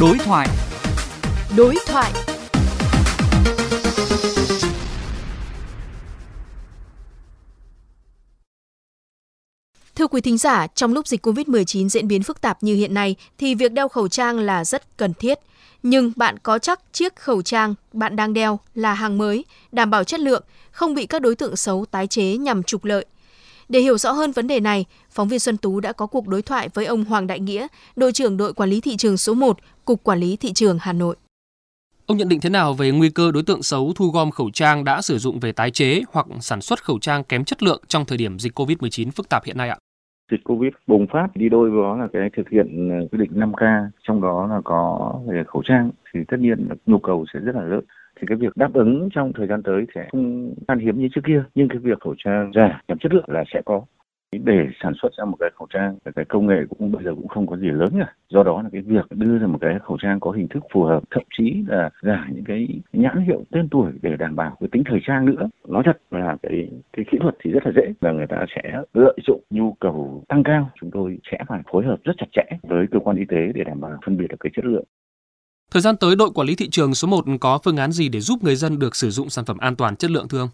Đối thoại. Đối thoại. Thưa quý thính giả, trong lúc dịch COVID-19 diễn biến phức tạp như hiện nay thì việc đeo khẩu trang là rất cần thiết. Nhưng bạn có chắc chiếc khẩu trang bạn đang đeo là hàng mới, đảm bảo chất lượng, không bị các đối tượng xấu tái chế nhằm trục lợi. Để hiểu rõ hơn vấn đề này, phóng viên Xuân Tú đã có cuộc đối thoại với ông Hoàng Đại Nghĩa, đội trưởng đội quản lý thị trường số 1, Cục Quản lý Thị trường Hà Nội. Ông nhận định thế nào về nguy cơ đối tượng xấu thu gom khẩu trang đã sử dụng về tái chế hoặc sản xuất khẩu trang kém chất lượng trong thời điểm dịch COVID-19 phức tạp hiện nay ạ? Dịch Covid bùng phát đi đôi với đó là cái thực hiện ờ, quy định 5K, trong đó là có về khẩu trang thì tất nhiên nhu cầu sẽ rất là lớn. Thì cái việc đáp ứng trong thời gian tới sẽ không khan hiếm như trước kia nhưng cái việc khẩu trang giả kém chất lượng là sẽ có để sản xuất ra một cái khẩu trang cái công nghệ cũng bây giờ cũng không có gì lớn cả do đó là cái việc đưa ra một cái khẩu trang có hình thức phù hợp thậm chí là giả những cái nhãn hiệu tên tuổi để đảm bảo cái tính thời trang nữa. Nói thật là cái cái kỹ thuật thì rất là dễ và người ta sẽ lợi dụng nhu cầu tăng cao. Chúng tôi sẽ phải phối hợp rất chặt chẽ với cơ quan y tế để đảm bảo phân biệt được cái chất lượng. Thời gian tới, đội quản lý thị trường số 1 có phương án gì để giúp người dân được sử dụng sản phẩm an toàn chất lượng thưa ông?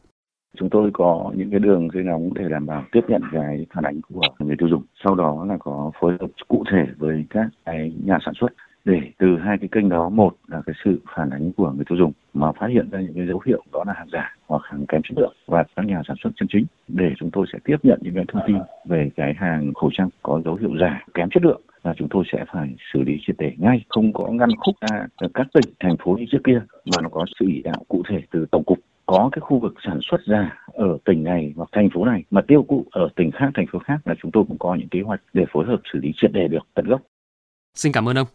Chúng tôi có những cái đường dây nóng để đảm bảo tiếp nhận cái phản ánh của người tiêu dùng. Sau đó là có phối hợp cụ thể với các cái nhà sản xuất để từ hai cái kênh đó, một là cái sự phản ánh của người tiêu dùng mà phát hiện ra những cái dấu hiệu đó là hàng giả hoặc hàng kém chất lượng và các nhà sản xuất chân chính, để chúng tôi sẽ tiếp nhận những cái thông tin về cái hàng khẩu trang có dấu hiệu giả, kém chất lượng là chúng tôi sẽ phải xử lý triệt để ngay. Không có ngăn khúc ra các tỉnh, thành phố như trước kia mà nó có sự chỉ đạo cụ thể từ tổng cục có cái khu vực sản xuất giả ở tỉnh này hoặc thành phố này, mà tiêu thụ ở tỉnh khác, thành phố khác là chúng tôi cũng có những kế hoạch để phối hợp xử lý triệt đề được tận gốc. Xin cảm ơn ông.